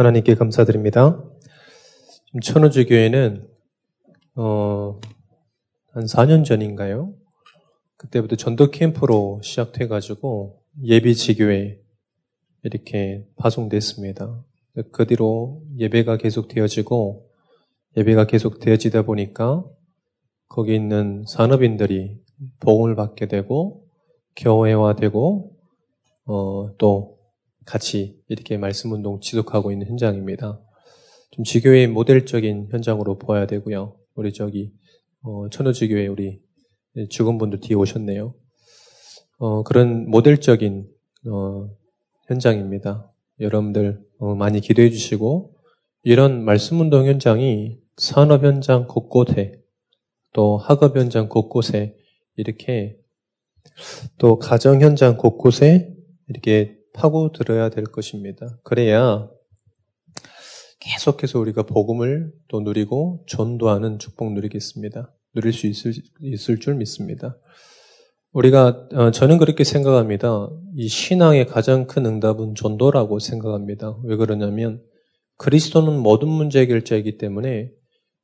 하나님께 감사드립니다. 천우주 교회는 어, 한 4년 전인가요? 그때부터 전도 캠프로 시작돼가지고 예비 지교회 이렇게 파송됐습니다. 그 뒤로 예배가 계속 되어지고 예배가 계속 되어지다 보니까 거기 있는 산업인들이 복음을 받게 되고 교회화되고 어, 또 같이 이렇게 말씀 운동 지속하고 있는 현장입니다. 좀 지교의 모델적인 현장으로 보아야 되고요. 우리 저기 어, 천우지교회 우리 죽은 분들 뒤에 오셨네요. 어, 그런 모델적인 어, 현장입니다. 여러분들 어, 많이 기도해 주시고 이런 말씀 운동 현장이 산업 현장 곳곳에 또 학업 현장 곳곳에 이렇게 또 가정 현장 곳곳에 이렇게 파고 들어야 될 것입니다. 그래야 계속해서 우리가 복음을 또 누리고 전도하는 축복 누리겠습니다. 누릴 수 있을, 있을 줄 믿습니다. 우리가 어, 저는 그렇게 생각합니다. 이 신앙의 가장 큰 응답은 전도라고 생각합니다. 왜 그러냐면 그리스도는 모든 문제 해결자이기 때문에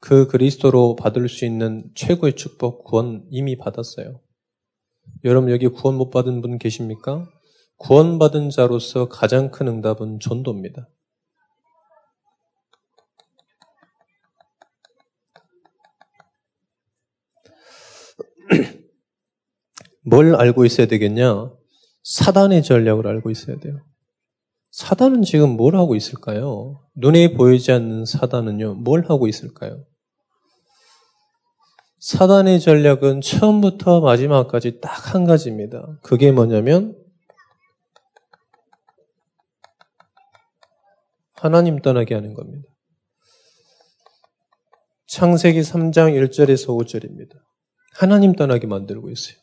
그 그리스도로 받을 수 있는 최고의 축복 구원 이미 받았어요. 여러분 여기 구원 못 받은 분 계십니까? 구원받은 자로서 가장 큰 응답은 전도입니다. 뭘 알고 있어야 되겠냐? 사단의 전략을 알고 있어야 돼요. 사단은 지금 뭘 하고 있을까요? 눈에 보이지 않는 사단은요, 뭘 하고 있을까요? 사단의 전략은 처음부터 마지막까지 딱 한 가지입니다. 그게 뭐냐면 하나님 떠나게 하는 겁니다. 창세기 3장 1절에서 5절입니다. 하나님 떠나게 만들고 있어요.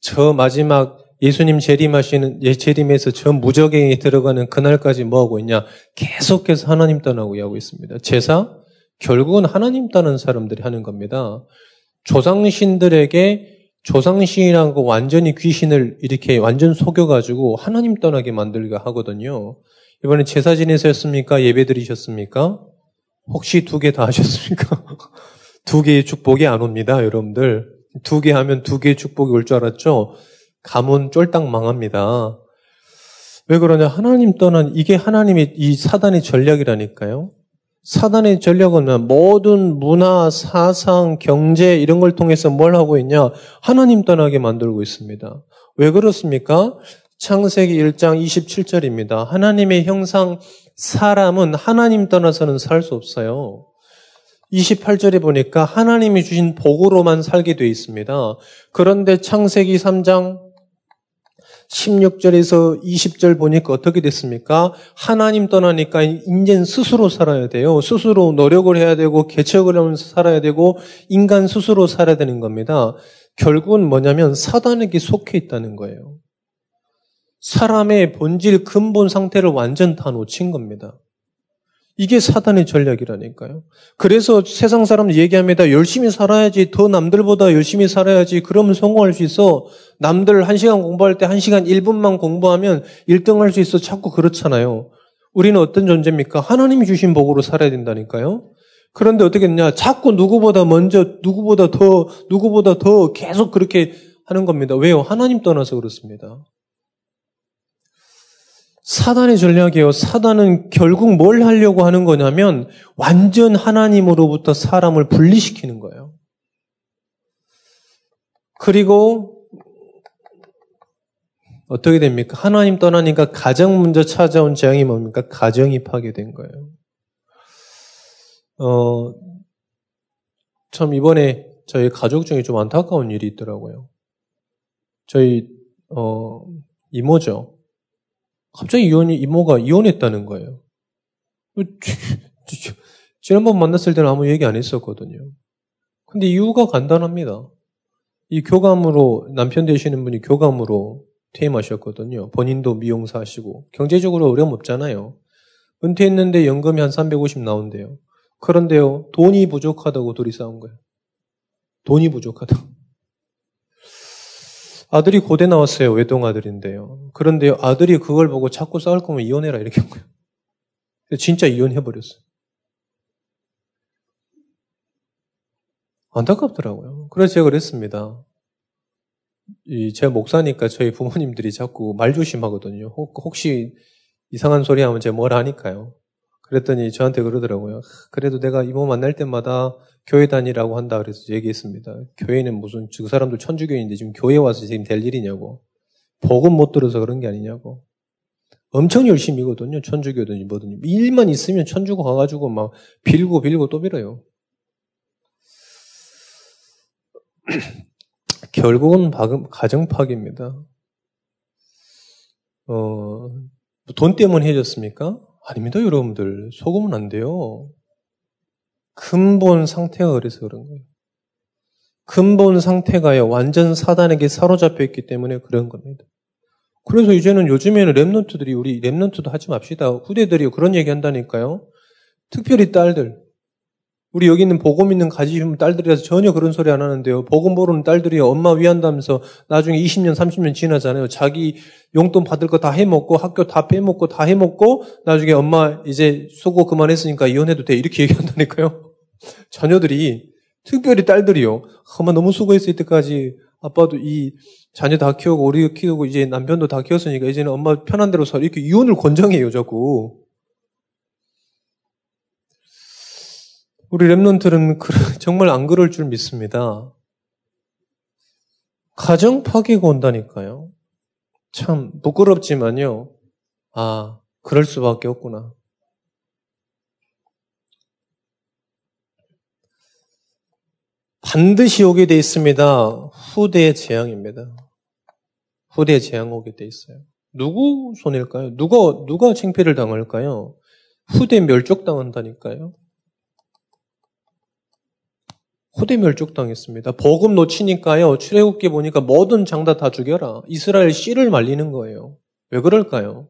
저 마지막 예수님 재림하시는 예 재림에서 저 무적행이 들어가는 그날까지 뭐 하고 있냐? 계속해서 하나님 떠나고 하고 있습니다. 제사 결국은 하나님 떠난 사람들이 하는 겁니다. 조상신들에게 조상신이라고 완전히 귀신을 이렇게 완전 속여가지고 하나님 떠나게 만들게 하거든요. 이번에 제사 지내셨습니까? 예배 드리셨습니까? 혹시 두 개 다 하셨습니까? 두 개의 축복이 안 옵니다, 여러분들. 두 개 하면 두 개의 축복이 올 줄 알았죠? 가문 쫄딱 망합니다. 왜 그러냐? 하나님 떠난, 이게 하나님의 이 사단의 전략이라니까요. 사단의 전략은 모든 문화, 사상, 경제 이런 걸 통해서 뭘 하고 있냐? 하나님 떠나게 만들고 있습니다. 왜 그렇습니까? 창세기 1장 27절입니다. 하나님의 형상 사람은 하나님 떠나서는 살 수 없어요. 28절에 보니까 하나님이 주신 복으로만 살게 되어 있습니다. 그런데 창세기 3장 16절에서 20절 보니까 어떻게 됐습니까? 하나님 떠나니까 인간 스스로 살아야 돼요. 스스로 노력을 해야 되고 개척을 하면서 살아야 되고 인간 스스로 살아야 되는 겁니다. 결국은 뭐냐면 사단에게 속해 있다는 거예요. 사람의 본질 근본 상태를 완전 다 놓친 겁니다. 이게 사단의 전략이라니까요. 그래서 세상 사람들 얘기합니다. 열심히 살아야지, 더 남들보다 열심히 살아야지, 그러면 성공할 수 있어. 남들 1시간 공부할 때 1시간 1분만 공부하면 1등 할 수 있어. 자꾸 그렇잖아요. 우리는 어떤 존재입니까? 하나님이 주신 복으로 살아야 된다니까요. 그런데 어떻게 했냐? 자꾸 누구보다 먼저, 누구보다 더, 누구보다 더 계속 그렇게 하는 겁니다. 왜요? 하나님 떠나서 그렇습니다. 사단의 전략이에요. 사단은 결국 뭘 하려고 하는 거냐면 완전 하나님으로부터 사람을 분리시키는 거예요. 그리고 어떻게 됩니까? 하나님 떠나니까 가장 먼저 찾아온 재앙이 뭡니까? 가정이 파괴된 거예요. 어, 참 이번에 저희 가족 중에 좀 안타까운 일이 있더라고요. 저희 어, 이모죠. 갑자기 이혼이, 이모가 이혼했다는 거예요. 지난번 만났을 때는 아무 얘기 안 했었거든요. 근데 이유가 간단합니다. 이 교감으로, 남편 되시는 분이 교감으로 퇴임하셨거든요. 본인도 미용사 하시고. 경제적으로 어려움 없잖아요. 은퇴했는데 연금이 한 350 나온대요. 그런데요, 돈이 부족하다고 둘이 싸운 거예요. 돈이 부족하다고. 아들이 고대 나왔어요. 외동 아들인데요. 그런데 아들이 그걸 보고 자꾸 싸울 거면 이혼해라 이렇게 한 거예요. 진짜 이혼해버렸어요. 안타깝더라고요. 그래서 제가 그랬습니다. 이, 제가 목사니까 저희 부모님들이 자꾸 말 조심하거든요. 혹, 시 이상한 소리 하면 제가 뭘 하니까요. 그랬더니 저한테 그러더라고요. 그래도 내가 이모 만날 때마다 교회 다니라고 한다 그래서 얘기했습니다. 교회는 무슨 그 사람들 천주교인데 지금 교회 와서 지금 될 일이냐고. 복음 못 들어서 그런 게 아니냐고. 엄청 열심히거든요. 천주교든 뭐든. 일만 있으면 천주교 가가지고 막 빌고 빌고 또 빌어요. 결국은 가정 파괴입니다. 어, 돈 때문에 헤어졌습니까? 아닙니다, 여러분들. 속으면 안 돼요. 근본 상태가 그래서 그런 거예요. 근본 상태가요, 완전 사단에게 사로잡혀 있기 때문에 그런 겁니다. 그래서 이제는 요즘에는 랩런트들이 우리 랩런트도 하지 맙시다. 후대들이 그런 얘기 한다니까요. 특별히 딸들. 우리 여기 있는 복음 있는 가지신 딸들이라서 전혀 그런 소리 안 하는데요. 복음 모르는 딸들이 엄마 위한다면서 나중에 20년, 30년 지나잖아요. 자기 용돈 받을 거 다 해먹고 학교 다 빼먹고 다 해먹고 나중에 엄마 이제 수고 그만했으니까 이혼해도 돼. 이렇게 얘기한다니까요. 자녀들이 특별히 딸들이요. 엄마 너무 수고했을 때까지 아빠도 이 자녀 다 키우고 우리 키우고 이제 남편도 다 키웠으니까 이제는 엄마 편한 대로 살 이렇게 이혼을 권장해요, 자꾸. 우리 랩런트는 정말 안 그럴 줄 믿습니다. 가정 파괴가 온다니까요. 참 부끄럽지만요. 아, 그럴 수밖에 없구나. 반드시 오게 돼 있습니다. 후대의 재앙입니다. 후대의 재앙 오게 돼 있어요. 누구 손일까요? 누가 누가 창피를 당할까요? 후대 멸족당한다니까요. 호대 멸족당했습니다. 복음 놓치니까요. 출애굽기 보니까 모든 장다 다 죽여라. 이스라엘 씨를 말리는 거예요. 왜 그럴까요?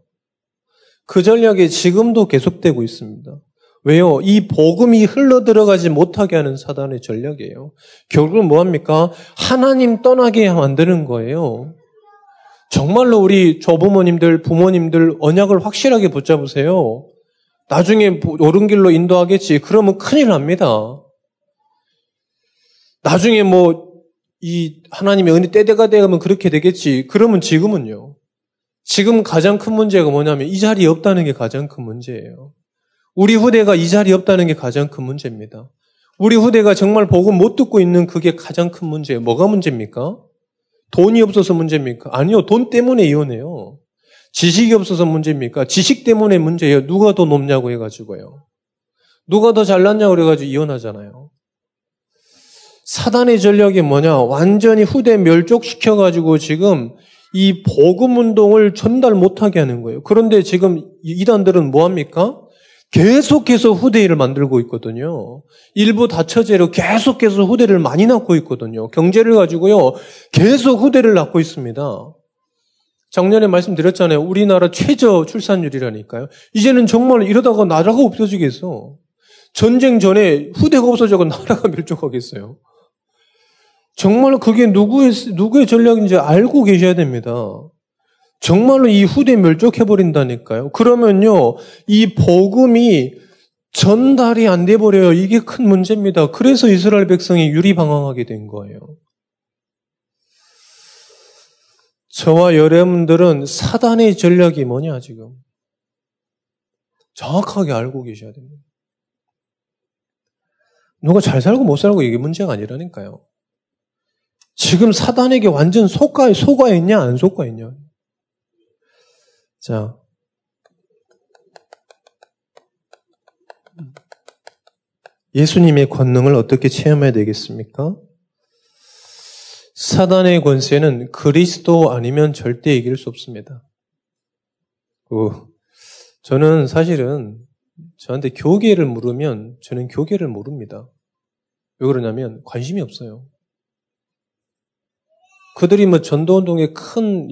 그 전략이 지금도 계속되고 있습니다. 왜요? 이 복음이 흘러 들어가지 못하게 하는 사단의 전략이에요. 결국은 뭐 합니까? 하나님 떠나게 만드는 거예요. 정말로 우리 조부모님들, 부모님들 언약을 확실하게 붙잡으세요. 나중에 옳은 길로 인도하겠지. 그러면 큰일 납니다. 나중에 뭐, 이 하나님의 은혜 때대가 되면 그렇게 되겠지. 그러면 지금은요. 지금 가장 큰 문제가 뭐냐면 이 자리에 없다는 게 가장 큰 문제예요. 우리 후대가 이 자리에 없다는 게 가장 큰 문제입니다. 우리 후대가 정말 복음 못 듣고 있는 그게 가장 큰 문제예요. 뭐가 문제입니까? 돈이 없어서 문제입니까? 아니요. 돈 때문에 이혼해요. 지식이 없어서 문제입니까? 지식 때문에 문제예요. 누가 더 높냐고 해가지고요. 누가 더 잘났냐고 그래가지고 이혼하잖아요. 사단의 전략이 뭐냐? 완전히 후대 멸족시켜가지고 지금 이 복음 운동을 전달 못하게 하는 거예요. 그런데 지금 이단들은 뭐합니까? 계속해서 후대를 만들고 있거든요. 일부 다처제로 계속해서 후대를 많이 낳고 있거든요. 경제를 가지고요. 계속 후대를 낳고 있습니다. 작년에 말씀드렸잖아요. 우리나라 최저 출산율이라니까요. 이제는 정말 이러다가 나라가 없어지겠어. 전쟁 전에 후대가 없어져서 나라가 멸종하겠어요. 정말 그게 누구의, 누구의 전략인지 알고 계셔야 됩니다. 정말로 이 후대 멸족해버린다니까요. 그러면요, 이 복음이 전달이 안 돼버려요. 이게 큰 문제입니다. 그래서 이스라엘 백성이 유리방황하게 된 거예요. 저와 여러분들은 사단의 전략이 뭐냐, 지금. 정확하게 알고 계셔야 됩니다. 누가 잘 살고 못 살고 이게 문제가 아니라니까요. 지금 사단에게 완전 속가, 속아 있냐, 안 속아 있냐. 자. 예수님의 권능을 어떻게 체험해야 되겠습니까? 사단의 권세는 그리스도 아니면 절대 이길 수 없습니다. 그, 저는 사실은 저한테 교계를 물으면 저는 교계를 모릅니다. 왜 그러냐면 관심이 없어요. 그들이 뭐 전도운동의 큰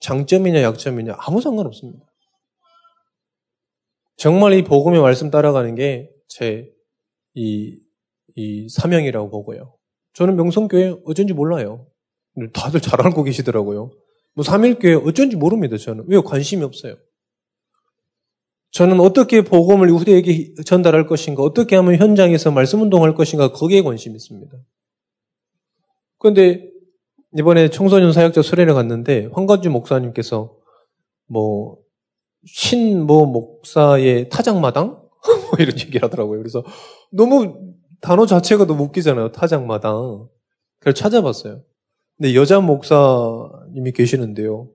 장점이냐 약점이냐 아무 상관없습니다. 정말 이 복음의 말씀 따라가는 게 제 이 이 사명이라고 보고요. 저는 명성교회 어쩐지 몰라요. 다들 잘 알고 계시더라고요. 뭐 삼일교회 어쩐지 모릅니다. 저는 왜 관심이 없어요. 저는 어떻게 복음을 후대에게 전달할 것인가, 어떻게 하면 현장에서 말씀 운동할 것인가, 거기에 관심이 있습니다. 그런데 이번에 청소년 사역자 수련회 갔는데 황건주 목사님께서 뭐신뭐 목사의 타작마당 뭐 이런 얘기를 하더라고요. 그래서 너무 단어 자체가 너무 웃기잖아요. 타작마당. 그래서 찾아봤어요. 근데 여자 목사님이 계시는데요.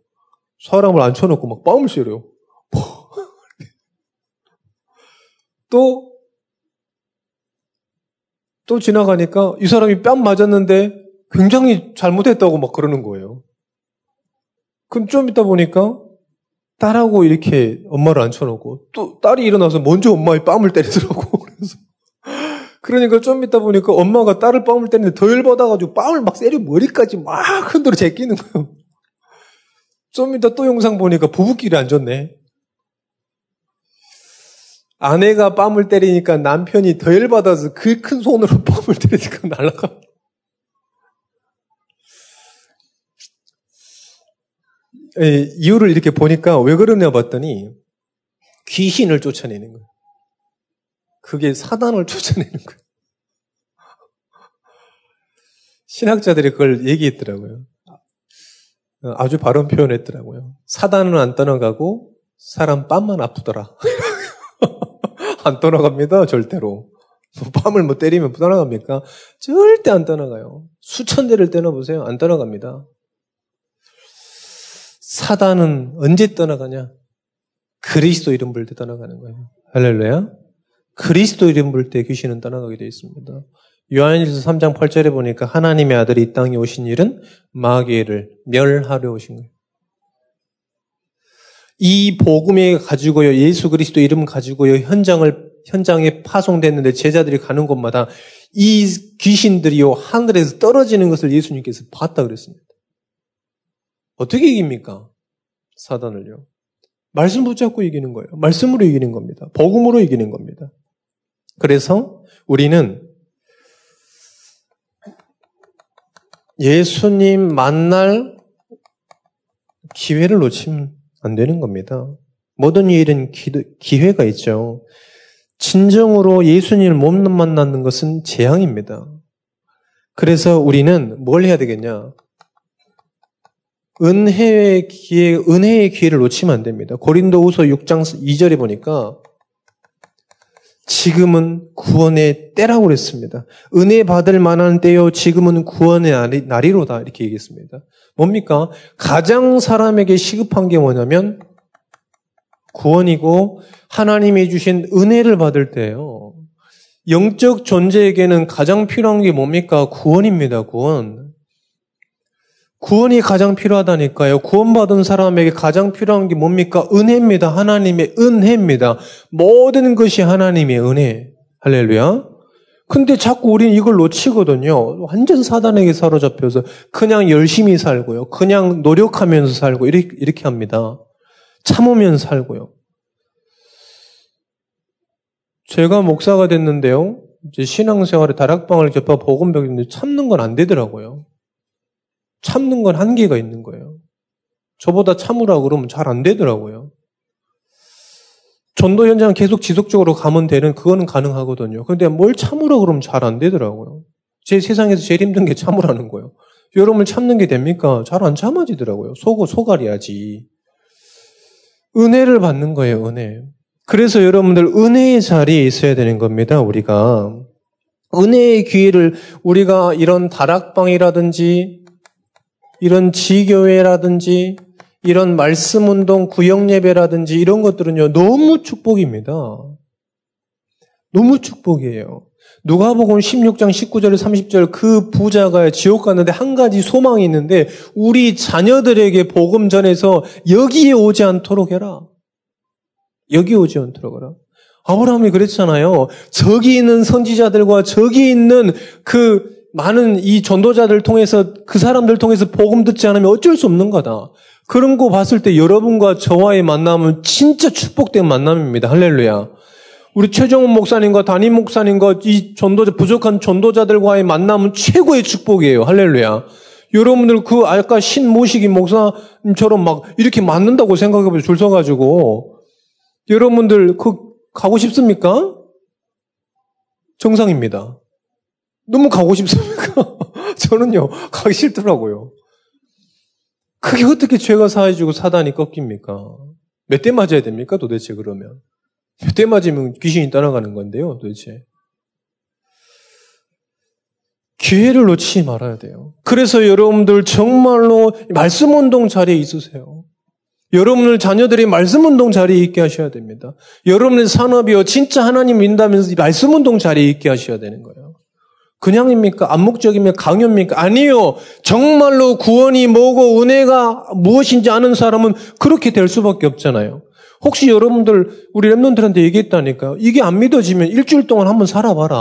사람을 앉혀놓고 막 뺨을 씌려요. 또, 또 지나가니까 이 사람이 뺨 맞았는데 굉장히 잘못했다고 막 그러는 거예요. 그럼 좀 있다 보니까 딸하고 이렇게 엄마를 앉혀놓고 또 딸이 일어나서 먼저 엄마의 뺨을 때리더라고. 그래서 그러니까 좀 있다 보니까 엄마가 딸을 뺨을 때리는데 더 열받아가지고 뺨을 막 세려 머리까지 막 흔들어 제끼는 거예요. 좀 이따 또 영상 보니까 부부끼리 앉았네. 아내가 뺨을 때리니까 남편이 더 열받아서 그 큰 손으로 뺨을 때리니까 날아가. 이유를 이렇게 보니까 왜 그러냐 봤더니 귀신을 쫓아내는 거예요. 그게 사단을 쫓아내는 거예요. 신학자들이 그걸 얘기했더라고요. 아주 바른 표현했더라고요. 사단은 안 떠나가고 사람 뺨만 아프더라. 안 떠나갑니다, 절대로. 뭐 뺨을 뭐 때리면 떠나갑니까? 절대 안 떠나가요. 수천 대를 떠나보세요. 안 떠나갑니다. 사단은 언제 떠나가냐? 그리스도 이름 부를 때 떠나가는 거예요. 할렐루야. 그리스도 이름 부를 때 귀신은 떠나가게 되어 있습니다. 요한일서 3장 8절에 보니까 하나님의 아들이 이 땅에 오신 일은 마귀를 멸하려 오신 거예요. 이 복음에 가지고요, 예수 그리스도 이름 가지고요, 현장을, 현장에 파송됐는데 제자들이 가는 곳마다 이 귀신들이요, 하늘에서 떨어지는 것을 예수님께서 봤다 그랬습니다. 어떻게 이깁니까? 사단을요. 말씀 붙잡고 이기는 거예요. 말씀으로 이기는 겁니다. 복음으로 이기는 겁니다. 그래서 우리는 예수님 만날 기회를 놓치면 안 되는 겁니다. 모든 일은 기회가 있죠. 진정으로 예수님을 못 만나는 것은 재앙입니다. 그래서 우리는 뭘 해야 되겠냐? 은혜의 기회, 은혜의 기회를 놓치면 안 됩니다. 고린도후서 6장 2절에 보니까 지금은 구원의 때라고 그랬습니다. 은혜 받을 만한 때요, 지금은 구원의 날이로다. 이렇게 얘기했습니다. 뭡니까? 가장 사람에게 시급한 게 뭐냐면 구원이고 하나님이 주신 은혜를 받을 때예요. 영적 존재에게는 가장 필요한 게 뭡니까? 구원입니다. 구원. 구원이 가장 필요하다니까요. 구원받은 사람에게 가장 필요한 게 뭡니까? 은혜입니다. 하나님의 은혜입니다. 모든 것이 하나님의 은혜. 할렐루야. 근데 자꾸 우리는 이걸 놓치거든요. 완전 사단에게 사로잡혀서 그냥 열심히 살고요. 그냥 노력하면서 살고 이렇게, 이렇게 합니다. 참으면서 살고요. 제가 목사가 됐는데요. 이제 신앙생활에 다락방을 접하 복음벽인데 참는 건 안 되더라고요. 참는 건 한계가 있는 거예요. 저보다 참으라 그러면 잘 안 되더라고요. 전도 현장 계속 지속적으로 가면 되는 그거는 가능하거든요. 근데 뭘 참으라 그러면 잘 안 되더라고요. 제 세상에서 제일 힘든 게 참으라는 거예요. 여러분 참는 게 됩니까? 잘 안 참아지더라고요. 속어 소갈이야지. 은혜를 받는 거예요, 은혜. 그래서 여러분들 은혜의 자리에 있어야 되는 겁니다, 우리가. 은혜의 기회를 우리가 이런 다락방이라든지 이런 지교회라든지 이런 말씀 운동, 구역 예배라든지 이런 것들은요, 너무 축복입니다. 너무 축복이에요. 누가복음 16장 19절 30절 그 부자가 지옥 갔는데 한 가지 소망이 있는데 우리 자녀들에게 복음 전해서 여기에 오지 않도록 해라. 여기 오지 않도록 해라. 아브라함이 그랬잖아요. 저기 있는 선지자들과 저기 있는 그 많은 이 전도자들 통해서 그 사람들 통해서 복음 듣지 않으면 어쩔 수 없는 거다. 그런 거 봤을 때 여러분과 저와의 만남은 진짜 축복된 만남입니다. 할렐루야. 우리 최정훈 목사님과 담임 목사님과 이 전도자 부족한 전도자들과의 만남은 최고의 축복이에요. 할렐루야. 여러분들 그 아까 신 모시기 목사님처럼 막 이렇게 맞는다고 생각해 보세요. 줄 서가지고 여러분들 그 가고 싶습니까? 정상입니다. 너무 가고 싶습니까? 저는요, 가기 싫더라고요. 그게 어떻게 죄가 사해지고 사단이 꺾입니까? 몇 대 맞아야 됩니까? 도대체 그러면. 몇 대 맞으면 귀신이 떠나가는 건데요, 도대체. 기회를 놓치지 말아야 돼요. 그래서 여러분들 정말로 말씀 운동 자리에 있으세요. 여러분들 자녀들이 말씀 운동 자리에 있게 하셔야 됩니다. 여러분의 산업이요 진짜 하나님 믿다면서 말씀 운동 자리에 있게 하셔야 되는 거예요. 그냥입니까? 암묵적이면 강요입니까? 아니요. 정말로 구원이 뭐고 은혜가 무엇인지 아는 사람은 그렇게 될 수밖에 없잖아요. 혹시 여러분들 우리 랩런들한테 얘기했다니까요. 이게 안 믿어지면 일주일 동안 한번 살아봐라.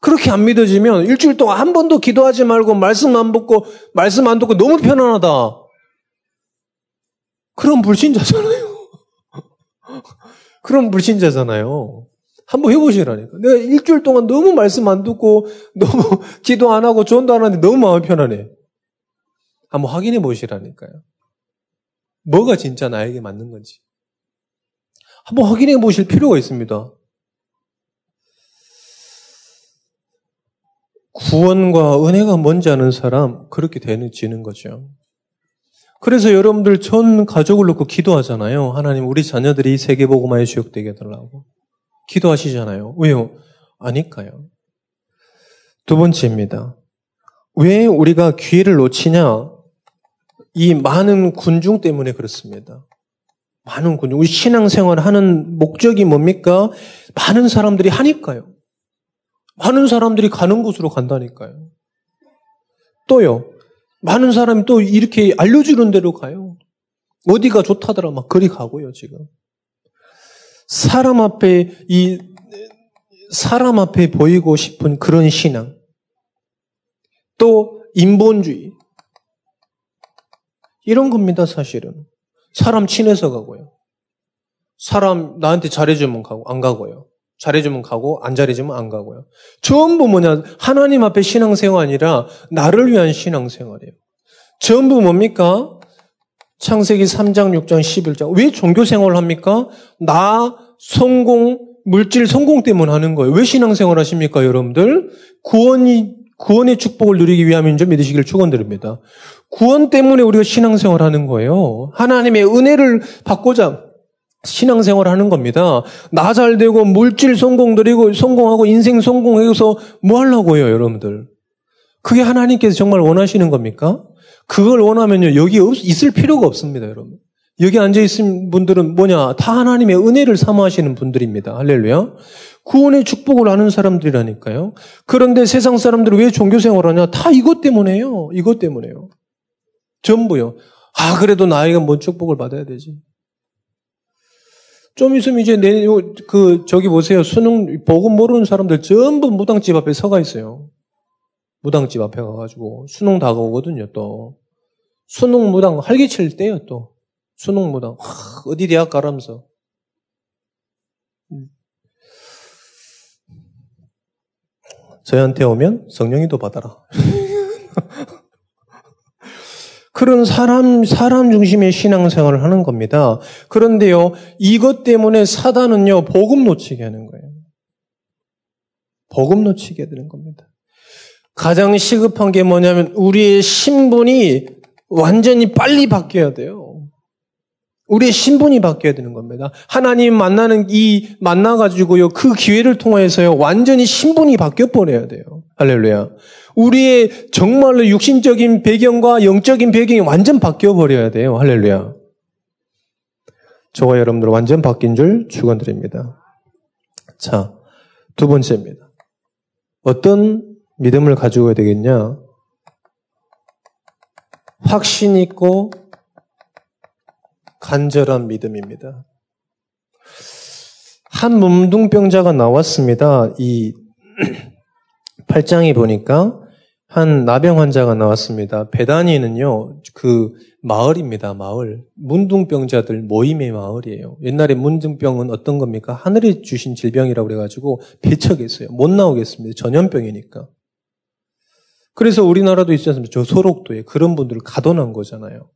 그렇게 안 믿어지면 일주일 동안 한 번도 기도하지 말고 말씀 안 듣고 말씀 안 듣고 너무 편안하다. 그럼 불신자잖아요. 그럼 불신자잖아요. 한번 해보시라니까. 내가 일주일 동안 너무 말씀 안 듣고 너무 기도 안 하고 전도 안 하는데 너무 마음이 편안해. 한번 확인해 보시라니까요. 뭐가 진짜 나에게 맞는 건지. 한번 확인해 보실 필요가 있습니다. 구원과 은혜가 뭔지 아는 사람, 그렇게 되지는 거죠. 그래서 여러분들 전 가족을 놓고 기도하잖아요. 하나님, 우리 자녀들이 세계보고마의 주역되게 해달라고. 기도하시잖아요. 왜요? 아니까요. 두 번째입니다. 왜 우리가 기회를 놓치냐? 이 많은 군중 때문에 그렇습니다. 많은 군중. 우리 신앙생활 하는 목적이 뭡니까? 많은 사람들이 하니까요. 많은 사람들이 가는 곳으로 간다니까요. 또요. 많은 사람이 또 이렇게 알려주는 대로 가요. 어디가 좋다더라 막 그리 가고요, 지금. 사람 앞에 이 사람 앞에 보이고 싶은 그런 신앙. 또 인본주의. 이런 겁니다, 사실은. 사람 친해서 가고요. 사람 나한테 잘해주면 가고 안 가고요. 잘해주면 가고 안 잘해주면 안 가고요. 전부 뭐냐 하나님 앞에 신앙생활 아니라 나를 위한 신앙생활이에요. 전부 뭡니까? 창세기 3장, 6장, 11장. 왜 종교생활을 합니까? 나 성공, 물질 성공 때문에 하는 거예요. 왜 신앙생활 하십니까, 여러분들? 구원이, 구원의 축복을 누리기 위함인 줄 믿으시기를 축원드립니다. 구원 때문에 우리가 신앙생활 하는 거예요. 하나님의 은혜를 받고자 신앙생활 하는 겁니다. 나 잘 되고 물질 성공 드리고 성공하고 인생 성공해서 뭐 하려고요, 여러분들? 그게 하나님께서 정말 원하시는 겁니까? 그걸 원하면요, 여기 있을 필요가 없습니다, 여러분. 여기 앉아있는 분들은 뭐냐? 다 하나님의 은혜를 사모하시는 분들입니다. 할렐루야. 구원의 축복을 아는 사람들이라니까요. 그런데 세상 사람들은 왜 종교생활 하냐? 다 이것 때문에요. 이것 때문에요. 전부요. 아, 그래도 나이가 뭔 축복을 받아야 되지. 좀 있으면 이제 내, 그, 저기 보세요. 수능, 복음 모르는 사람들 전부 무당집 앞에 서가 있어요. 무당집 앞에 가가지고 수능 다가오거든요, 또. 수능 무당 활기칠 때요, 또. 수능 무당. 하, 어디 대학 가라면서. 저희한테 오면 성령이도 받아라. 그런 사람, 사람 중심의 신앙생활을 하는 겁니다. 그런데요, 이것 때문에 사단은요, 복음 놓치게 하는 거예요. 복음 놓치게 되는 겁니다. 가장 시급한 게 뭐냐면, 우리의 신분이 완전히 빨리 바뀌어야 돼요. 우리의 신분이 바뀌어야 되는 겁니다. 하나님 만나는 이 만나 가지고요, 그 기회를 통해서요, 완전히 신분이 바뀌어 버려야 돼요. 할렐루야. 우리의 정말로 육신적인 배경과 영적인 배경이 완전 바뀌어 버려야 돼요. 할렐루야. 저와 여러분들 완전 바뀐 줄 축원드립니다. 자, 두 번째입니다. 어떤 믿음을 가지고 되겠냐? 확신 있고 간절한 믿음입니다. 한 문둥병자가 나왔습니다. 이 8장에 보니까 한 나병 환자가 나왔습니다. 베다니는요, 그 마을입니다, 마을. 문둥병자들 모임의 마을이에요. 옛날에 문둥병은 어떤 겁니까? 하늘이 주신 질병이라고 그래가지고 배척했어요. 못 나오겠습니다. 전염병이니까. 그래서 우리나라도 있지 않습니까? 저 소록도에 그런 분들을 가둬놓은 거잖아요.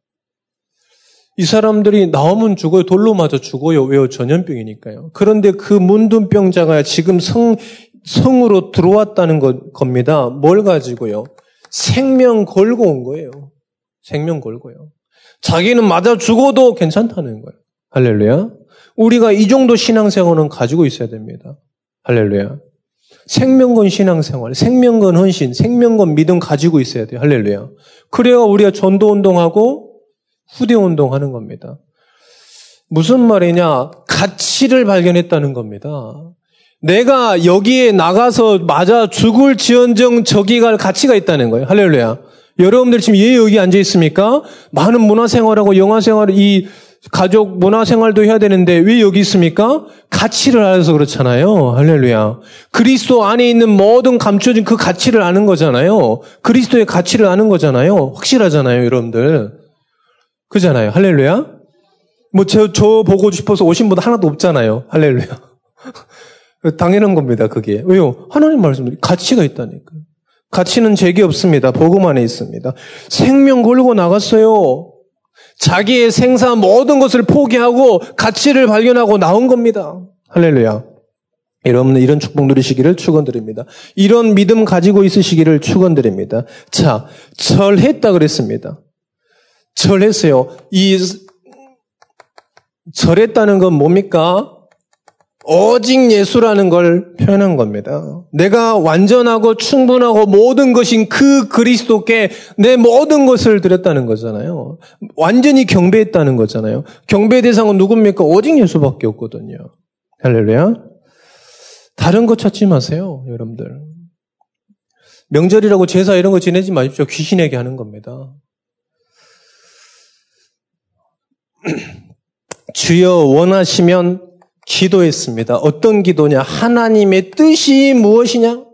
이 사람들이 나오면 죽어요. 돌로 맞아 죽어요. 왜요? 전염병이니까요. 그런데 그 문둥병자가 지금 성, 성으로 들어왔다는 것, 겁니다. 뭘 가지고요? 생명 걸고 온 거예요. 생명 걸고요. 자기는 맞아 죽어도 괜찮다는 거예요. 할렐루야. 우리가 이 정도 신앙생활은 가지고 있어야 됩니다. 할렐루야. 생명건 신앙생활, 생명건 헌신, 생명건 믿음 가지고 있어야 돼요. 할렐루야. 그래야 우리가 전도 운동하고 후대 운동하는 겁니다. 무슨 말이냐? 가치를 발견했다는 겁니다. 내가 여기에 나가서 맞아 죽을 지언정 저기가 가치가 있다는 거예요. 할렐루야. 여러분들 지금 왜 여기 앉아 있습니까? 많은 문화생활하고 영화생활, 이 가족 문화생활도 해야 되는데 왜 여기 있습니까? 가치를 알아서 그렇잖아요. 할렐루야. 그리스도 안에 있는 모든 감춰진 그 가치를 아는 거잖아요. 그리스도의 가치를 아는 거잖아요. 확실하잖아요, 여러분들. 그잖아요. 할렐루야. 뭐, 저, 저 보고 싶어서 오신 분 하나도 없잖아요. 할렐루야. 당연한 겁니다, 그게. 왜요? 하나님 말씀이 가치가 있다니까. 가치는 제게 없습니다. 복음 안에 있습니다. 생명 걸고 나갔어요. 자기의 생사 모든 것을 포기하고 가치를 발견하고 나온 겁니다. 할렐루야. 여러분 이런 축복 누리시기를 축원드립니다. 이런 믿음 가지고 있으시기를 축원드립니다. 자, 절했다 그랬습니다. 절했어요. 이 절했다는 건 뭡니까? 오직 예수라는 걸 표현한 겁니다. 내가 완전하고 충분하고 모든 것인 그 그리스도께 내 모든 것을 드렸다는 거잖아요. 완전히 경배했다는 거잖아요. 경배 대상은 누굽니까? 오직 예수밖에 없거든요. 할렐루야. 다른 거 찾지 마세요, 여러분들. 명절이라고 제사 이런 거 지내지 마십시오. 귀신에게 하는 겁니다. 주여 원하시면 기도했습니다. 어떤 기도냐? 하나님의 뜻이 무엇이냐?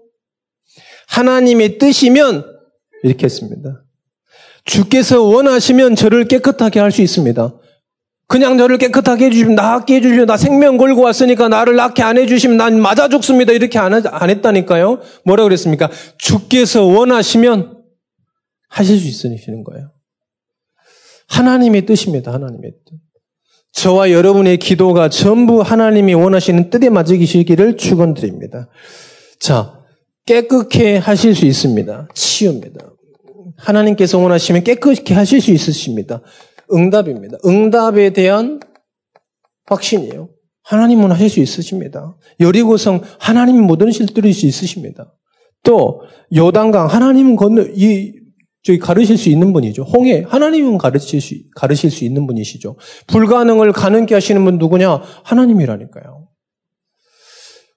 하나님의 뜻이면 이렇게 했습니다. 주께서 원하시면 저를 깨끗하게 할 수 있습니다. 그냥 저를 깨끗하게 해주시면, 낫게 해주시면, 나 생명 걸고 왔으니까 나를 낫게 안 해주시면 난 맞아 죽습니다. 이렇게 안, 안 했다니까요. 뭐라 그랬습니까? 주께서 원하시면 하실 수 있으시는 거예요. 하나님의 뜻입니다. 하나님의 뜻. 저와 여러분의 기도가 전부 하나님이 원하시는 뜻에 맞으시기를 축원드립니다. 자, 깨끗게 하실 수 있습니다. 치유입니다. 하나님께서 원하시면 깨끗게 하실 수 있으십니다. 응답입니다. 응답에 대한 확신이에요. 하나님은 하실 수 있으십니다. 여리고성 하나님 모든 실들일 수 있으십니다. 또 요단강 하나님은 건너 이 저기 가르칠 수 있는 분이죠. 홍해 하나님은 가르칠 수 가르칠 수 있는 분이시죠. 불가능을 가능케 하시는 분 누구냐? 하나님이라니까요.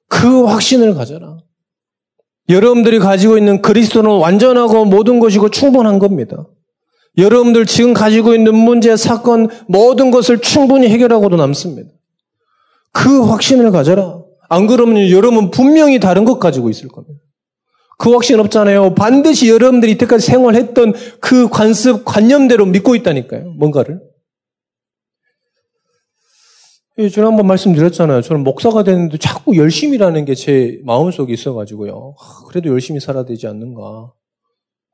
그 확신을 가져라. 여러분들이 가지고 있는 그리스도는 완전하고 모든 것이고 충분한 겁니다. 여러분들 지금 가지고 있는 문제, 사건, 모든 것을 충분히 해결하고도 남습니다. 그 확신을 가져라. 안 그러면 여러분 분명히 다른 것 가지고 있을 겁니다. 그 확신 없잖아요. 반드시 여러분들이 이때까지 생활했던 그 관습, 관념대로 믿고 있다니까요. 뭔가를. 예, 지난번 말씀드렸잖아요. 저는 목사가 되는데 자꾸 열심히라는 게 제 마음속에 있어가지고요. 그래도 열심히 살아야 되지 않는가.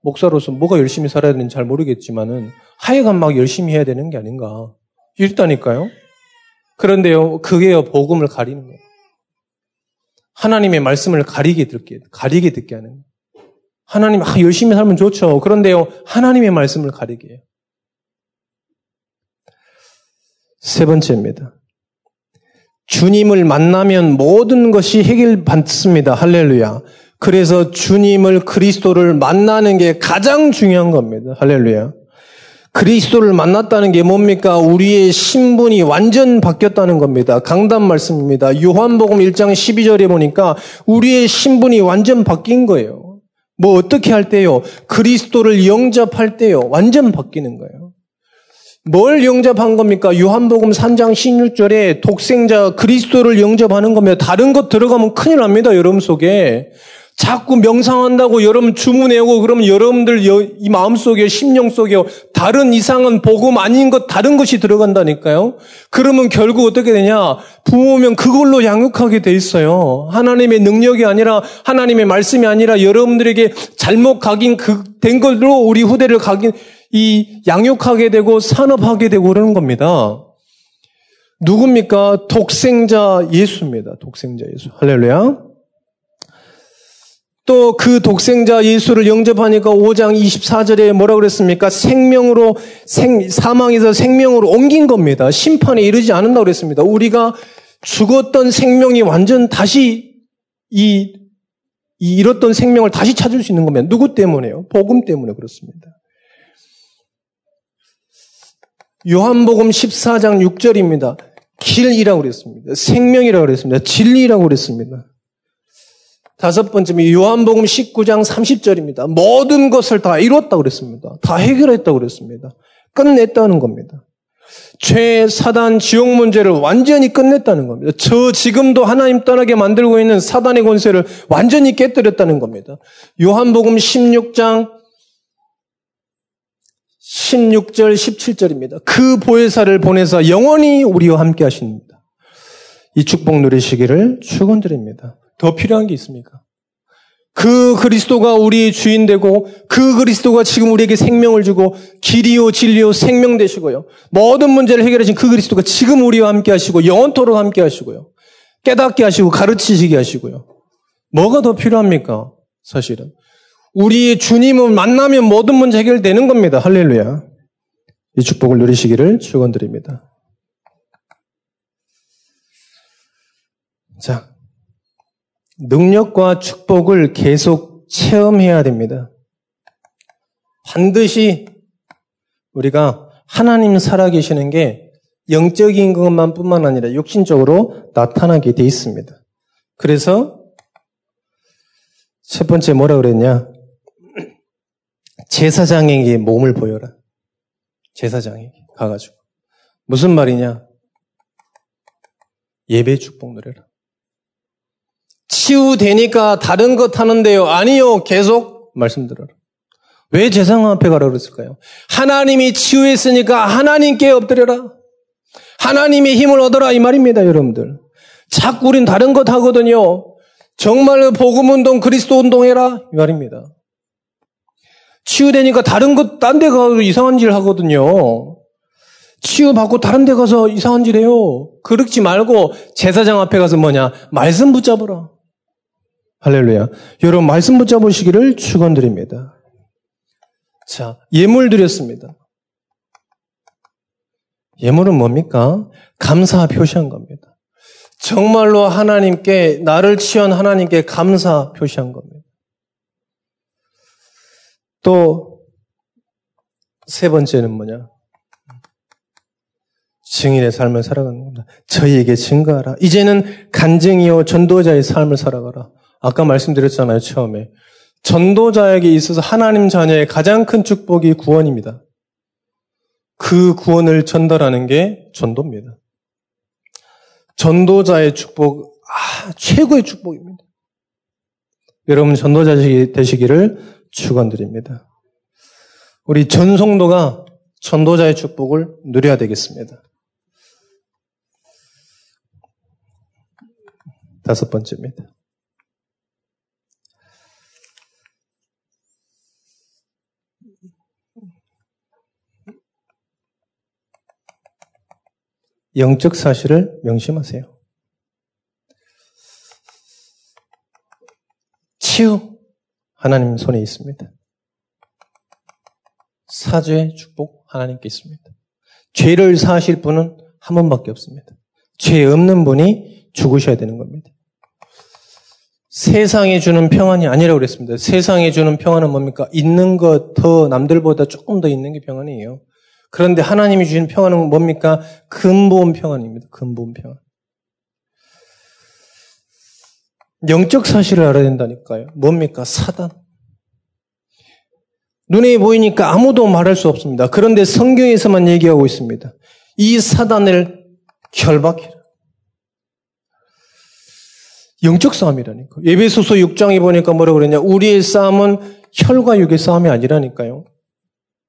목사로서 뭐가 열심히 살아야 되는지 잘 모르겠지만은 하여간 막 열심히 해야 되는 게 아닌가. 이랬다니까요. 그런데요, 그게요, 복음을 가리는 거예요. 하나님의 말씀을 가리게 듣게, 가리게 듣게 하는. 하나님, 아, 열심히 살면 좋죠. 그런데요, 하나님의 말씀을 가리게 해요. 세 번째입니다. 주님을 만나면 모든 것이 해결받습니다. 할렐루야. 그래서 주님을 그리스도를 만나는 게 가장 중요한 겁니다. 할렐루야. 그리스도를 만났다는 게 뭡니까? 우리의 신분이 완전 바뀌었다는 겁니다. 강단 말씀입니다. 요한복음 1장 12절에 보니까 우리의 신분이 완전 바뀐 거예요. 뭐 어떻게 할 때요? 그리스도를 영접할 때요. 완전 바뀌는 거예요. 뭘 영접한 겁니까? 요한복음 3장 16절에 독생자 그리스도를 영접하는 거면 다른 것 들어가면 큰일 납니다. 여러분 속에. 자꾸 명상한다고 여러분 주문해오고 그러면 여러분들 이 마음속에 심령 속에 다른 이상은 복음 아닌 것 다른 것이 들어간다니까요. 그러면 결국 어떻게 되냐? 부모면 그걸로 양육하게 돼 있어요. 하나님의 능력이 아니라 하나님의 말씀이 아니라 여러분들에게 잘못 각인 그, 된 걸로 우리 후대를 각인 이 양육하게 되고 산업하게 되고 그러는 겁니다. 누굽니까? 독생자 예수입니다. 독생자 예수. 할렐루야. 또 그 독생자 예수를 영접하니까 5장 24절에 뭐라 그랬습니까? 생명으로 생, 사망에서 생명으로 옮긴 겁니다. 심판에 이르지 않는다고 그랬습니다. 우리가 죽었던 생명이 완전 다시 이, 이 잃었던 생명을 다시 찾을 수 있는 겁니다. 누구 때문에요? 복음 때문에 그렇습니다. 요한복음 14장 6절입니다. 길이라고 그랬습니다. 생명이라고 그랬습니다. 진리라고 그랬습니다. 다섯 번째는 요한복음 19장 30절입니다. 모든 것을 다 이뤘다고 그랬습니다. 다 해결했다고 그랬습니다. 끝냈다는 겁니다. 죄, 사단, 지옥 문제를 완전히 끝냈다는 겁니다. 저 지금도 하나님 떠나게 만들고 있는 사단의 권세를 완전히 깨뜨렸다는 겁니다. 요한복음 16장 16절, 17절입니다. 그 보혜사를 보내서 영원히 우리와 함께 하십니다. 이 축복 누리시기를 축원드립니다. 더 필요한 게 있습니까? 그 그리스도가 우리의 주인 되고 그 그리스도가 지금 우리에게 생명을 주고 길이요 진리요 생명 되시고요. 모든 문제를 해결하신 그 그리스도가 지금 우리와 함께 하시고 영원토록 함께 하시고요. 깨닫게 하시고 가르치시게 하시고요. 뭐가 더 필요합니까? 사실은. 우리 주님을 만나면 모든 문제 해결되는 겁니다. 할렐루야. 이 축복을 누리시기를 축원드립니다. 자, 능력과 축복을 계속 체험해야 됩니다. 반드시 우리가 하나님 살아계시는 게 영적인 것만 뿐만 아니라 육신적으로 나타나게 돼 있습니다. 그래서 첫 번째 뭐라 그랬냐? 제사장에게 몸을 보여라. 제사장에게 가가지고. 무슨 말이냐? 예배 축복 누려라. 치유되니까 다른 것 하는데요. 아니요. 계속 말씀드려라. 왜 제사장 앞에 가라 그랬을까요? 하나님이 치유했으니까 하나님께 엎드려라. 하나님의 힘을 얻어라 이 말입니다, 여러분들. 자꾸 우린 다른 것 하거든요. 정말 복음 운동, 그리스도 운동해라 이 말입니다. 치유되니까 다른 것, 딴 데 가서 이상한 질 하거든요. 치유받고 다른 데 가서 이상한 질 해요. 그렇지 말고 제사장 앞에 가서 뭐냐? 말씀 붙잡으라. 할렐루야. 여러분, 말씀 붙잡으시기를 축원드립니다. 자, 예물 드렸습니다. 예물은 뭡니까? 감사 표시한 겁니다. 정말로 하나님께, 나를 치유한 하나님께 감사 표시한 겁니다. 또, 세 번째는 뭐냐? 증인의 삶을 살아가는 겁니다. 저희에게 증거하라. 이제는 간증이요, 전도자의 삶을 살아가라. 아까 말씀드렸잖아요, 처음에. 전도자에게 있어서 하나님 자녀의 가장 큰 축복이 구원입니다. 그 구원을 전달하는 게 전도입니다. 전도자의 축복, 아, 최고의 축복입니다. 여러분 전도자 되시기를 축원드립니다. 우리 전송도가 전도자의 축복을 누려야 되겠습니다. 다섯 번째입니다. 영적 사실을 명심하세요. 치유, 하나님 손에 있습니다. 사죄의 축복 하나님께 있습니다. 죄를 사실 분은 한 분밖에 없습니다. 죄 없는 분이 죽으셔야 되는 겁니다. 세상에 주는 평안이 아니라고 그랬습니다. 세상에 주는 평안은 뭡니까? 있는 것 더 남들보다 조금 더 있는 게 평안이에요. 그런데 하나님이 주신 평안은 뭡니까? 근본 평안입니다. 근본 평안. 영적 사실을 알아야 된다니까요. 뭡니까? 사단. 눈에 보이니까 아무도 말할 수 없습니다. 그런데 성경에서만 얘기하고 있습니다. 이 사단을 결박해라. 영적 싸움이라니까. 예배소서 6장에 보니까 뭐라고 그랬냐. 우리의 싸움은 혈과 육의 싸움이 아니라니까요.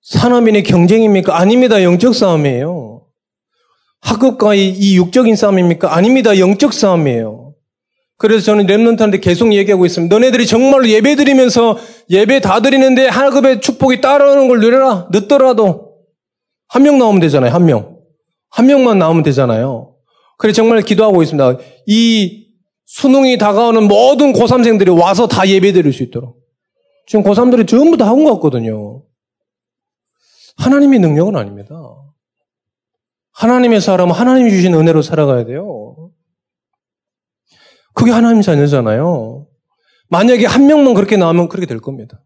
사람인의 경쟁입니까? 아닙니다. 영적 싸움이에요. 학급과의 이 육적인 싸움입니까? 아닙니다. 영적 싸움이에요. 그래서 저는 랩런트한테 계속 얘기하고 있습니다. 너네들이 정말로 예배 드리면서 예배 다 드리는데 하급의 축복이 따라오는 걸 누려라. 늦더라도. 한 명 나오면 되잖아요. 한 명. 한 명만 나오면 되잖아요. 그래 정말 기도하고 있습니다. 이 수능이 다가오는 모든 고3생들이 와서 다 예배 드릴 수 있도록. 지금 고3들이 전부 다 학원 갔거든요. 하나님의 능력은 아닙니다. 하나님의 사람은 하나님이 주신 은혜로 살아가야 돼요. 그게 하나님 자녀잖아요. 만약에 한 명만 그렇게 나오면 그렇게 될 겁니다.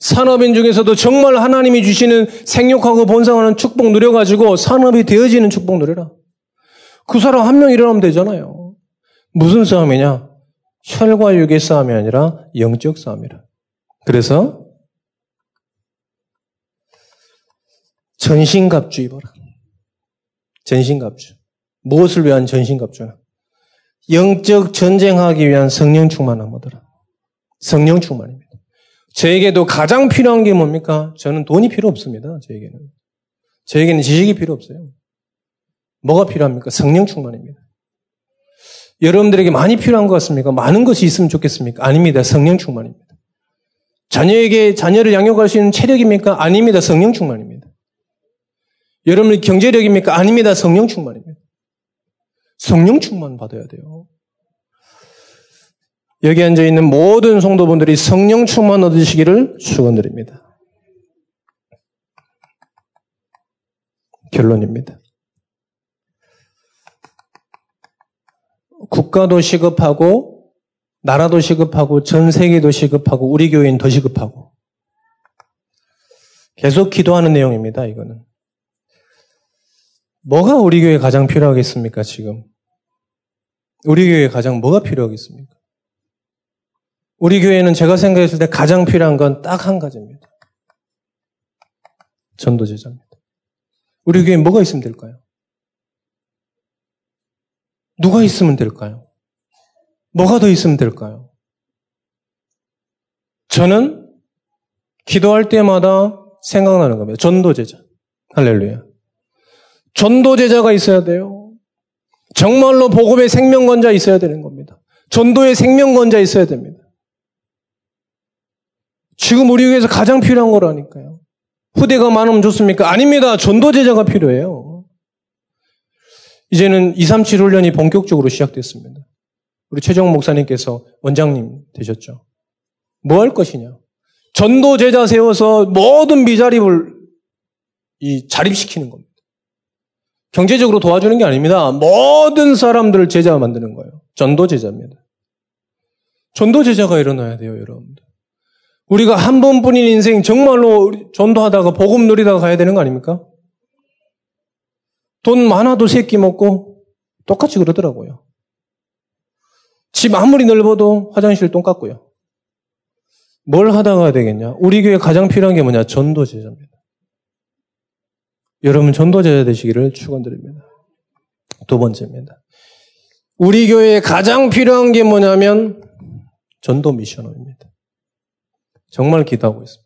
산업인 중에서도 정말 하나님이 주시는 생육하고 본성하는 축복 누려가지고 산업이 되어지는 축복 누려라. 그 사람 한 명 일어나면 되잖아요. 무슨 싸움이냐? 혈과 육의 싸움이 아니라 영적 싸움이라. 그래서 전신갑주 입어라. 전신갑주. 무엇을 위한 전신갑주나? 영적 전쟁하기 위한 성령 충만함이더라. 성령 충만입니다. 저에게도 가장 필요한 게 뭡니까? 저는 돈이 필요 없습니다. 저에게는. 저에게는 지식이 필요 없어요. 뭐가 필요합니까? 성령 충만입니다. 여러분들에게 많이 필요한 것 같습니까? 많은 것이 있으면 좋겠습니까? 아닙니다. 성령 충만입니다. 자녀에게 자녀를 양육할 수 있는 체력입니까? 아닙니다. 성령 충만입니다. 여러분의 경제력입니까? 아닙니다. 성령 충만입니다. 성령 충만 받아야 돼요. 여기 앉아 있는 모든 성도분들이 성령 충만 얻으시기를 축원드립니다. 결론입니다. 국가도 시급하고 나라도 시급하고 전 세계도 시급하고 우리 교회는 더 시급하고 계속 기도하는 내용입니다. 이거는 뭐가 우리 교회에 가장 필요하겠습니까, 지금? 우리 교회에 가장 뭐가 필요하겠습니까? 우리 교회는 제가 생각했을 때 가장 필요한 건 딱 한 가지입니다. 전도제자입니다. 우리 교회에 뭐가 있으면 될까요? 누가 있으면 될까요? 뭐가 더 있으면 될까요? 저는 기도할 때마다 생각나는 겁니다. 전도제자. 할렐루야. 전도 제자가 있어야 돼요. 정말로 복음의 생명건자 있어야 되는 겁니다. 전도의 생명건자 있어야 됩니다. 지금 우리 교회에서 가장 필요한 거라니까요. 후대가 많으면 좋습니까? 아닙니다. 전도 제자가 필요해요. 이제는 237 훈련이 본격적으로 시작됐습니다. 우리 최정 목사님께서 원장님 되셨죠. 뭐 할 것이냐? 전도 제자 세워서 모든 미자립을 이 자립시키는 겁니다. 경제적으로 도와주는 게 아닙니다. 모든 사람들을 제자 만드는 거예요. 전도 제자입니다. 전도 제자가 일어나야 돼요, 여러분들. 우리가 한 번뿐인 인생 정말로 전도하다가 복음 누리다가 가야 되는 거 아닙니까? 돈 많아도 새끼 먹고 똑같이 그러더라고요. 집 아무리 넓어도 화장실 똥 깎고요. 뭘 하다가 되겠냐? 우리 교회 가장 필요한 게 뭐냐? 전도 제자입니다. 여러분 전도자 되시기를 축원드립니다. 두 번째입니다. 우리 교회에 가장 필요한 게 뭐냐면 전도 미션입니다. 정말 기도하고 있습니다.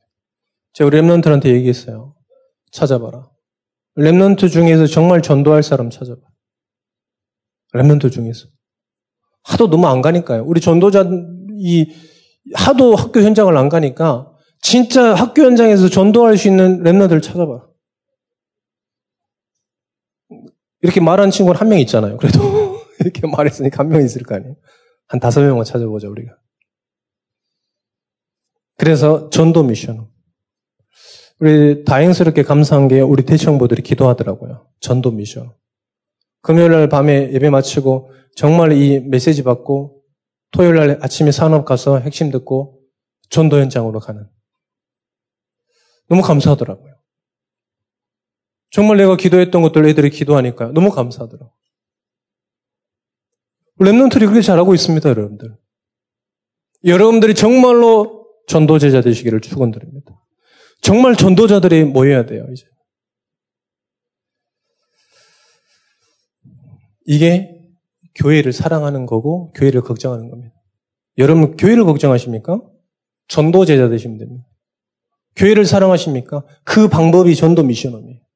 제가 Remnant한테 얘기했어요. 찾아봐라. Remnant 중에서 정말 전도할 사람 찾아봐. Remnant 중에서. 하도 너무 안 가니까요. 우리 전도자, 이, 하도 학교 현장을 안 가니까 진짜 학교 현장에서 전도할 수 있는 랩런트를 찾아봐. 이렇게 말하는 친구는 한 명 있잖아요. 그래도 이렇게 말했으니까 한 명 있을 거 아니에요. 한 다섯 명만 찾아보자, 우리가. 그래서 전도 미션. 우리 다행스럽게 감사한 게 우리 대청부들이 기도하더라고요. 전도 미션. 금요일 날 밤에 예배 마치고 정말 이 메시지 받고 토요일 날 아침에 산업 가서 핵심 듣고 전도 현장으로 가는. 너무 감사하더라고요. 정말 내가 기도했던 것들 애들이 기도하니까 너무 감사하더라고요. remnant들이 그렇게 잘하고 있습니다, 여러분들. 여러분들이 정말로 전도제자 되시기를 축원드립니다. 정말 전도자들이 모여야 돼요, 이제. 이게 교회를 사랑하는 거고 교회를 걱정하는 겁니다. 여러분 교회를 걱정하십니까? 전도제자 되시면 됩니다. 교회를 사랑하십니까? 그 방법이 전도 미션업이에요.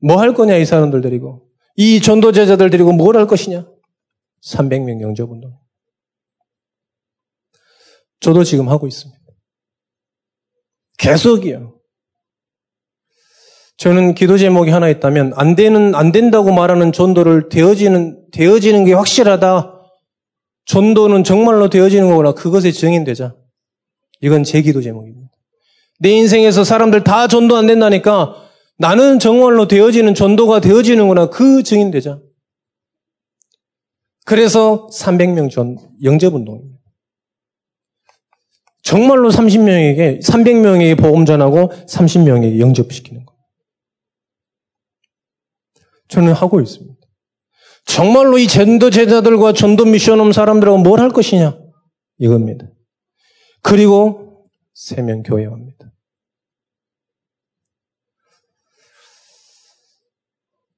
뭐 할 거냐, 이 사람들 데리고. 이 전도 제자들 데리고 뭘 할 것이냐? 300명 영접운동. 저도 지금 하고 있습니다. 계속이요. 저는 기도 제목이 하나 있다면 안 되는 안 된다고 말하는 전도를 되어지는 되어지는 게 확실하다. 전도는 정말로 되어지는 거구나. 그것에 증인되자. 이건 제 기도 제목입니다. 내 인생에서 사람들 다 전도 안 된다니까 나는 정말로 되어지는 전도가 되어지는구나. 그 증인 되자. 그래서 300명 전 영접 운동입니다. 정말로 30명에게 300명에게 보험 전하고 30명에게 영접시키는 거. 저는 하고 있습니다. 정말로 이 전도 제자들과 전도 미션 홈 사람들하고 뭘 할 것이냐? 이겁니다. 그리고 세명 교회합니다.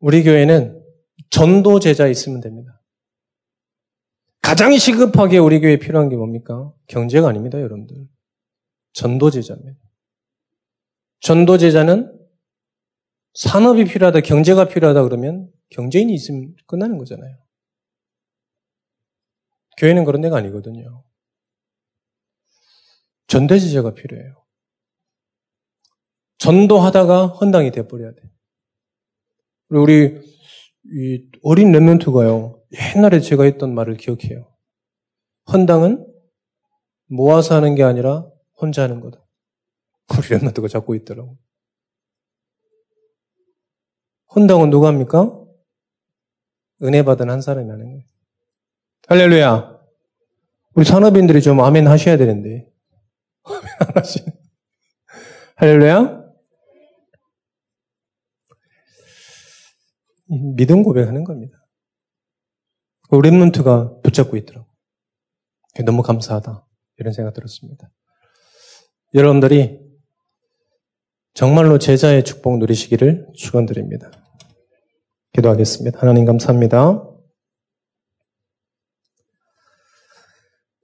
우리 교회는 전도 제자 있으면 됩니다. 가장 시급하게 우리 교회에 필요한 게 뭡니까? 경제가 아닙니다, 여러분들. 전도 제자입니다. 전도 제자는 산업이 필요하다, 경제가 필요하다 그러면 경제인이 있으면 끝나는 거잖아요. 교회는 그런 데가 아니거든요. 전대지자가 필요해요. 전도하다가 헌당이 돼버려야 돼. 우리 어린 랩런트가요. 옛날에 제가 했던 말을 기억해요. 헌당은 모아서 하는 게 아니라 혼자 하는 거다. 우리 랩런트가 잡고 있더라고. 헌당은 누가 합니까? 은혜 받은 한 사람이 하는 거예요. 할렐루야. 우리 산업인들이 좀 아멘 하셔야 되는데. 아멘 안 하시. 할렐루야. 믿음 고백하는 겁니다. 랩런트가 붙잡고 있더라고. 너무 감사하다. 이런 생각 들었습니다. 여러분들이 정말로 제자의 축복 누리시기를 축원드립니다. 기도하겠습니다. 하나님 감사합니다.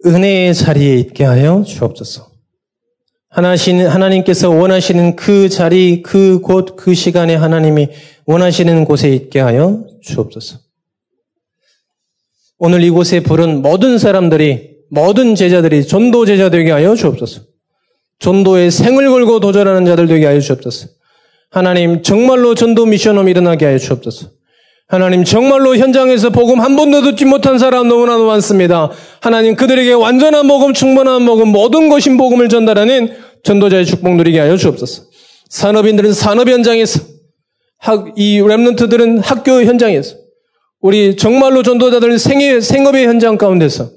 은혜의 자리에 있게 하여 주옵소서. 하나신, 하나님께서 원하시는 그 자리, 그 곳, 그 시간에 하나님이 원하시는 곳에 있게 하여 주옵소서. 오늘 이곳에 부른 모든 사람들이, 모든 제자들이 전도 제자 되게 하여 주옵소서. 전도에 생을 걸고 도전하는 자들 되게 하여 주옵소서. 하나님, 정말로 전도 미션홈 일어나게 하여 주옵소서. 하나님 정말로 현장에서 복음 한 번도 듣지 못한 사람 너무나도 많습니다. 하나님 그들에게 완전한 복음, 충분한 복음, 모든 것인 복음을 전달하는 전도자의 축복 누리게 하여 주옵소서. 산업인들은 산업 현장에서, 학, 이 랩런트들은 학교 현장에서, 우리 정말로 전도자들은 생의, 생업의 현장 가운데서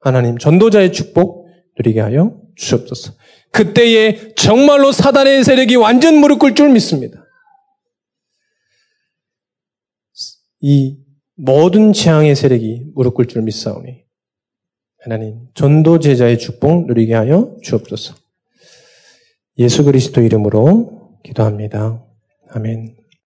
하나님 전도자의 축복 누리게 하여 주옵소서. 그때에 정말로 사단의 세력이 완전 무릎 꿇을 줄 믿습니다. 이 모든 재앙의 세력이 무릎 꿇을 줄 믿사오니 하나님 전도 제자의 축복 누리게 하여 주옵소서. 예수 그리스도 이름으로 기도합니다. 아멘.